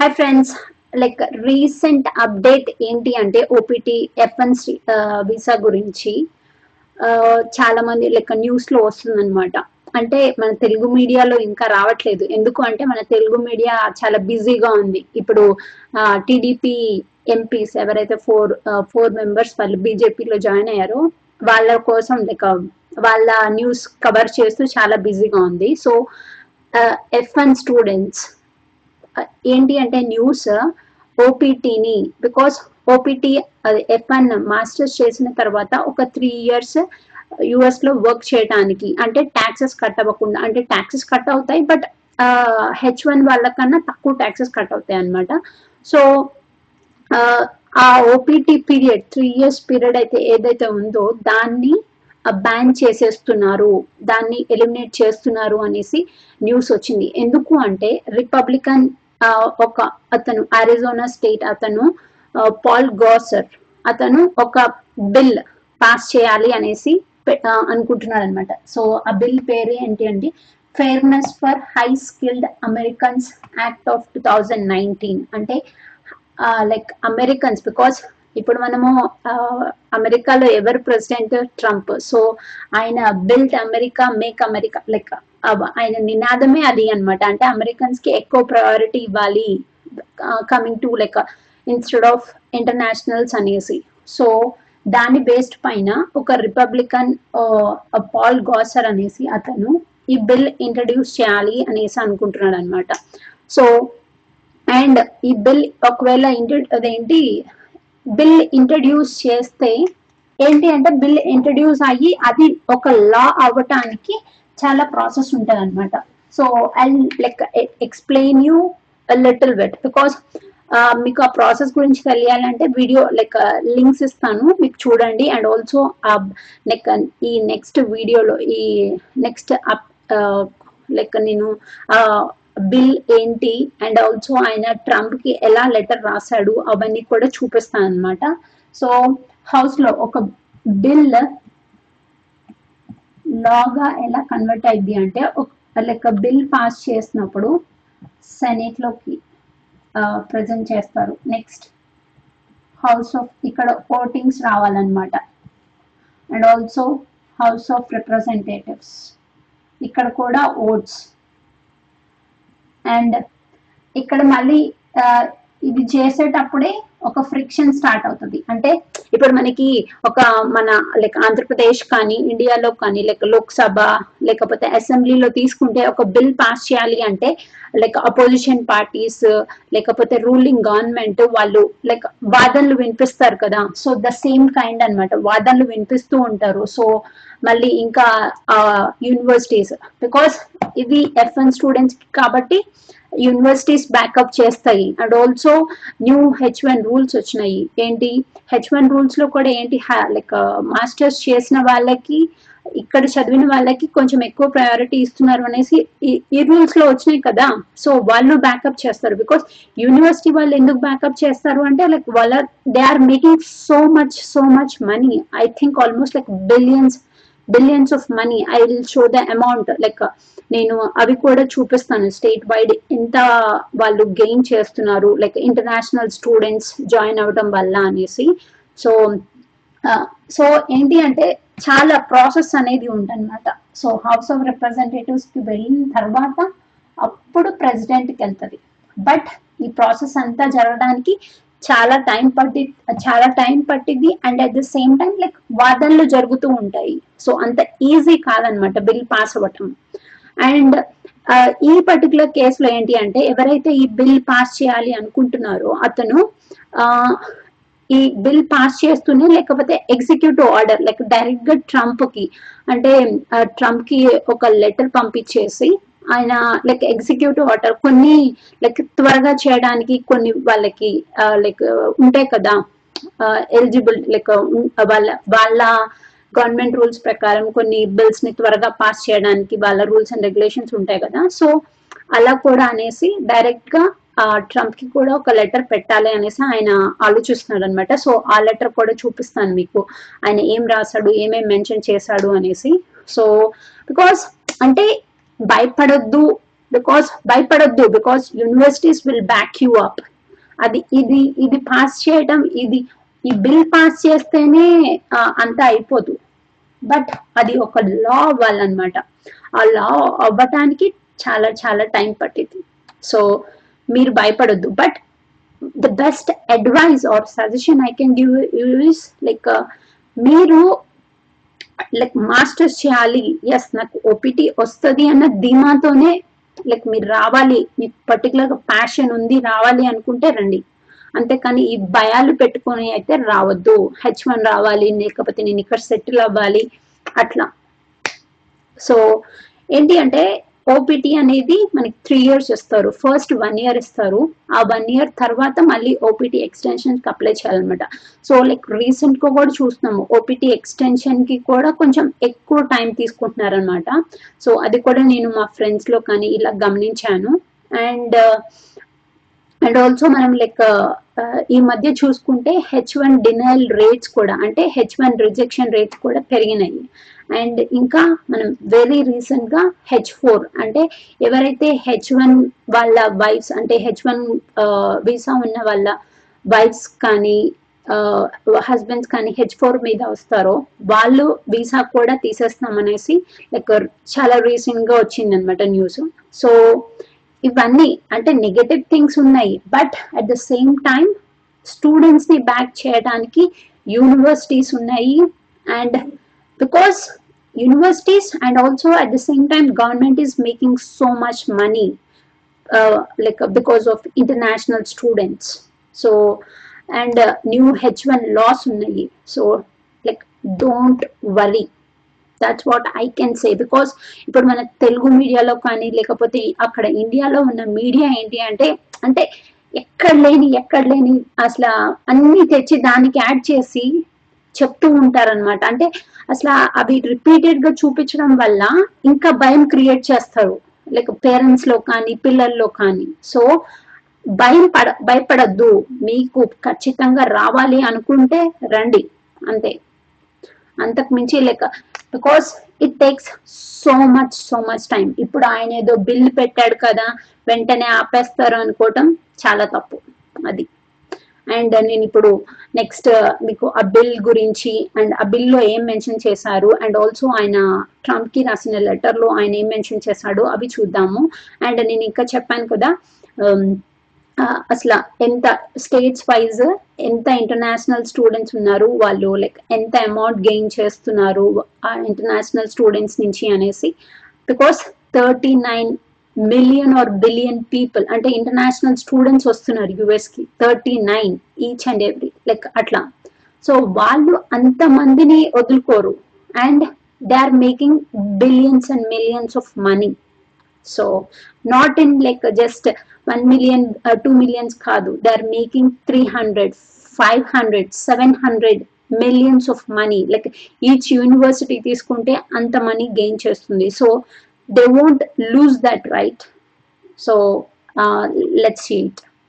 Hi friends like recent update ఏంటి అంటే OPT FN visa గురించి uh, చాలా మంది లైక్ న్యూస్లో వస్తుందన్నమాట. అంటే మన తెలుగు మీడియాలో ఇంకా రావట్లేదు. ఎందుకు అంటే మన తెలుగు మీడియా చాలా బిజీగా ఉంది. ఇప్పుడు టీడీపీ ఎంపీస్ ఎవరైతే ఫోర్ ఫోర్ మెంబర్స్ వాళ్ళు బీజేపీలో జాయిన్ అయ్యారో వాళ్ళ కోసం లైక్ వాళ్ళ న్యూస్ కవర్ చేస్తూ చాలా బిజీగా ఉంది. So F one students Uh, ఏంటి అంటే న్యూస్ ఓపీటీని బికాస్ ఓపీటీ అది ఎఫ్ వన్ మాస్టర్స్ చేసిన తర్వాత ఒక త్రీ ఇయర్స్ యుఎస్లో వర్క్ చేయడానికి అంటే ట్యాక్సెస్ కట్ అవ్వకుండా అంటే ట్యాక్సెస్ కట్ అవుతాయి బట్ హెచ్ వన్ వాళ్ళకన్నా తక్కువ ట్యాక్సెస్ కట్ అవుతాయి అనమాట so uh, ah OPT period three years period అయితే ఏదైతే ఉందో దాన్ని uh, బ్యాన్ చేసేస్తున్నారు దాన్ని ఎలిమినేట్ చేస్తున్నారు అనేసి న్యూస్ వచ్చింది. ఎందుకు అంటే రిపబ్లికన్ ఒక అతను అరిజోనా స్టేట్ అతను పాల్ గోసర్ అతను ఒక బిల్ పాస్ చేయాలి అనేసి అనుకుంటున్నాడు అనమాట సో ఆ బిల్ పేరు ఏంటి అంటే fairness for high skilled Americans act of two thousand nineteen అంటే లైక్ అమెరికన్స్ బికాస్ ఇప్పుడు మనము అమెరికాలో ఎవరు ప్రెసిడెంట్ ట్రంప్ సో ఆయన built America make America like ఆయన నినాదమే అది అనమాట అంటే అమెరికన్స్కి ఎక్కువ ప్రయారిటీ ఇవ్వాలి coming to like instead of internationals అనేసి. సో దాని బేస్డ్ పైన ఒక రిపబ్లికన్ పాల్ గాసర్ అనేసి అతను ఈ బిల్ ఇంట్రడ్యూస్ చేయాలి అనేసి అనుకుంటున్నాడు అనమాట సో అండ్ ఈ బిల్ ఒకవేళ అదేంటి బిల్ ఇంట్రడ్యూస్ చేస్తే ఏంటి అంటే బిల్ ఇంట్రడ్యూస్ అయ్యి అది ఒక లా అవ్వటానికి చాలా ప్రాసెస్ ఉంటుంది అనమాట so I like explain you little bit because మీకు ఆ ప్రాసెస్ గురించి తెలియాలంటే వీడియో లైక్ లింక్స్ ఇస్తాను. మీకు చూడండి. అండ్ ఆల్సో లైక్ ఈ నెక్స్ట్ వీడియోలో ఈ నెక్స్ట్ లైక్ నేను బిల్ ఏంటి? అండ్ ఆల్సో ఆయన ట్రంప్కి ఎలా లెటర్ రాశాడు? అవన్నీ కూడా చూపిస్తాను అనమాట సో హౌస్లో ఒక బిల్ లాగా ఎలా కన్వర్ట్ అయింది అంటే లైక్ బిల్ పాస్ చేసినప్పుడు సెనేట్లోకి ప్రజెంట్ చేస్తారు. నెక్స్ట్ హౌస్ ఆఫ్ ఇక్కడ ఓటింగ్స్ రావాలన్నమాట. And also house of representatives ఇక్కడ కూడా ఓట్స్ అండ్ ఇక్కడ మళ్ళీ ఇది చేసేటప్పుడే ఒక ఫ్రిక్షన్ స్టార్ట్ అవుతుంది. అంటే ఇప్పుడు మనకి ఒక మన లైక్ ఆంధ్రప్రదేశ్ కానీ ఇండియాలో కానీ లైక్ లోక్సభ లేకపోతే అసెంబ్లీలో తీసుకుంటే ఒక బిల్ పాస్ చేయాలి అంటే లైక్ అపోజిషన్ పార్టీస్ లేకపోతే రూలింగ్ గవర్నమెంట్ వాళ్ళు లైక్ వాదనలు వినిపిస్తారు కదా. సో ద సేమ్ కైండ్ అనమాట వాదనలు వినిపిస్తూ ఉంటారు. సో మళ్ళీ ఇంకా యూనివర్సిటీస్ బికాస్ ఇది ఎఫ్ఎన్ స్టూడెంట్స్ కాబట్టి యూనివర్సిటీస్ బ్యాకప్ చేస్తాయి. And also new H one rules వచ్చినాయి. ఏంటి? హెచ్ వన్ రూల్స్లో కూడా ఏంటి? లైక్ మాస్టర్స్ uh, చేసిన వాళ్ళకి ఇక్కడ చదివిన వాళ్ళకి కొంచెం ఎక్కువ ప్రయారిటీ ఇస్తున్నారు అనేసి ఈ రూల్స్లో వచ్చినాయి కదా. సో వాళ్ళు బ్యాకప్ చేస్తారు. బికాస్ యూనివర్సిటీ వాళ్ళు ఎందుకు బ్యాకప్ చేస్తారు అంటే లైక్ వాళ్ళ they are making so much so much money I think almost like billions billions of money I will show the amount like నేను అవి కూడా చూపిస్తాను. స్టేట్ వైడ్ ఎంత వాళ్ళు గెయిన్ చేస్తున్నారు. లైక్ ఇంటర్నేషనల్ స్టూడెంట్స్ జాయిన్ అవ్వడం వల్ల అనేసి. సో సో uh, ఏంటి అంటే చాలా ప్రాసెస్ అనేది ఉందన్నమాట సో హౌస్ ఆఫ్ రిప్రజెంటేటివ్స్కి వెళ్ళిన తర్వాత అప్పుడు ప్రెసిడెంట్కి వెళ్తుంది. బట్ ఈ ప్రాసెస్ అంతా జరగడానికి చాలా టైం పట్టి చాలా టైం పట్టింది and at the same time like వాదనలు జరుగుతూ ఉంటాయి. సో అంత ఈజీ కాదనమాట బిల్ పాస్ అవ్వటం. అండ్ ఈ పర్టికులర్ కేసులో ఏంటి అంటే ఎవరైతే ఈ బిల్ పాస్ చేయాలి అనుకుంటున్నారో అతను ఈ బిల్ పాస్ చేస్తూనే లేకపోతే ఎగ్జిక్యూటివ్ ఆర్డర్ లైక్ డైరెక్ట్గా ట్రంప్కి అంటే ట్రంప్కి ఒక లెటర్ పంపించేసి ఆయన లైక్ ఎగ్జిక్యూటివ్ ఆర్డర్ కొన్ని లైక్ త్వరగా చేయడానికి కొన్ని వాళ్ళకి లైక్ ఉంటాయి కదా ఎలిజిబుల్ లైక్ వాళ్ళ వాళ్ళ గవర్నమెంట్ రూల్స్ ప్రకారం కొన్ని బిల్స్ని త్వరగా పాస్ చేయడానికి వాళ్ళ రూల్స్ అండ్ రెగ్యులేషన్స్ ఉంటాయి కదా. సో అలా కూడా అనేసి డైరెక్ట్గా ట్రంప్కి కూడా ఒక లెటర్ పెట్టాలి అనేసి ఆయన ఆలోచిస్తున్నాడు అనమాట సో ఆ లెటర్ కూడా చూపిస్తాను మీకు. ఆయన ఏం రాశాడు ఏమేం మెన్షన్ చేశాడు అనేసి. సో బికాస్ అంటే భయపడొద్దు బికాస్ భయపడొద్దు because universities will back you up అది ఇది ఇది పాస్ చేయడం ఇది ఈ బిల్ పాస్ చేస్తేనే అంతా అయిపోదు. బట్ అది ఒక లా అవ్వాలన్నమాట. ఆ లా అవ్వటానికి చాలా చాలా టైం పట్టింది సో మీరు భయపడొద్దు. But the best advice or suggestion I can give use like మీరు లైక్ మాస్టర్స్ చేయాలి. ఎస్ నాకు ఓపీటీ వస్తుంది అన్న ధీమాతోనే లైక్ మీరు రావాలి మీకు పర్టికులర్గా ప్యాషన్ ఉంది రావాలి అనుకుంటే రండి. అంతేకాని ఈ భయాలు పెట్టుకొని అయితే రావద్దు. హెచ్ వన్ రావాలి లేకపోతే నేను ఇక్కడ సెటిల్ అవ్వాలి అట్లా. సో ఏంటి అంటే ఓపీటీ అనేది మనకి త్రీ ఇయర్స్ ఇస్తారు. ఫస్ట్ వన్ ఇయర్ ఇస్తారు. ఆ వన్ ఇయర్ తర్వాత మళ్ళీ ఓపీటీ ఎక్స్టెన్షన్కి అప్లై చేయాలన్నమాట. సో లైక్ రీసెంట్గా కూడా చూస్తున్నాము. ఓపీటీ ఎక్స్టెన్షన్కి కూడా కొంచెం ఎక్కువ టైం తీసుకుంటున్నారనమాట సో అది కూడా నేను మా ఫ్రెండ్స్లో కానీ ఇలా గమనించాను. అండ్ అండ్ ఆల్సో మనం లైక్ uh, uh, ఈ మధ్య చూసుకుంటే హెచ్ వన్ డినైల్ రేట్స్ కూడా అంటే హెచ్ వన్ రిజెక్షన్ రేట్స్ కూడా పెరిగినాయి. అండ్ ఇంకా మనం వెరీ రీసెంట్గా హెచ్ ఫోర్ అంటే ఎవరైతే హెచ్ వన్ వాళ్ళ వైఫ్స్ అంటే హెచ్ వన్ వీసా ఉన్న వాళ్ళ వైఫ్స్ కానీ uh, హస్బెండ్స్ కానీ హెచ్ ఫోర్ మీద వస్తారో వాళ్ళు వీసా కూడా తీసేస్తామనేసి లైక్ చాలా రీసెంట్గా వచ్చింది అనమాట న్యూస్ సో ఇవన్నీ అంటే నెగటివ్ థింగ్స్ ఉన్నాయి. But at the same time స్టూడెంట్స్ని బ్యాక్ చేయడానికి యూనివర్సిటీస్ ఉన్నాయి. And because universities and also at the same time government is making so much money like because of international students so and new H one laws ఉన్నాయి. So like don't worry that's what I can say because ఇప్పుడు మన తెలుగు మీడియాలో కానీ లేకపోతే అక్కడ ఇండియాలో ఉన్న media ఏంటి అంటే అంటే ఎక్కడ లేని ఎక్కడ లేని అసలు అన్ని తెచ్చి దానికి యాడ్ చేసి చెప్తూ ఉంటారనమాట అంటే అసలు అవి రిపీటెడ్గా చూపించడం వల్ల ఇంకా భయం క్రియేట్ చేస్తారు. లైక్ పేరెంట్స్లో కానీ పిల్లల్లో కానీ. సో భయం పడ భయపడద్దు. మీకు ఖచ్చితంగా రావాలి అనుకుంటే రండి. అంతే. అంతకు మించి like because it takes so much so much time ఇప్పుడు ఆయన ఏదో బిల్ పెట్టాడు కదా వెంటనే ఆపేస్తారు అనుకోవటం చాలా తప్పు. అది. అండ్ నేను ఇప్పుడు నెక్స్ట్ మీకు ఆ బిల్ గురించి అండ్ ఆ బిల్లో ఏం మెన్షన్ చేశారు? అండ్ ఆల్సో ఆయన ట్రంప్కి రాసిన లెటర్లో ఆయన ఏం మెన్షన్ చేశాడు అవి చూద్దాము. అండ్ నేను ఇంకా చెప్పాను కదా um, అసలు ఎంత స్టేట్స్ వైజ్ ఎంత ఇంటర్నేషనల్ స్టూడెంట్స్ ఉన్నారు వాళ్ళు? లైక్ ఎంత అమౌంట్ గెయిన్ చేస్తున్నారు ఆ ఇంటర్నేషనల్ స్టూడెంట్స్ నుంచి అనేసి? Because thirty nine million or billion people అంటే ఇంటర్నేషనల్ స్టూడెంట్స్ వస్తున్నారు యుఎస్కి. Thirty nine each and every like అట్లా. సో వాళ్ళు అంత మందిని వదులుకోరు. And they are making billions and millions of money so not in like just one million two millions కాదు. They are making three hundred five hundred seven hundred millions of money like each university తీసుకుంటే అంత money gain చేస్తుంది. So they won't lose that right so let's see it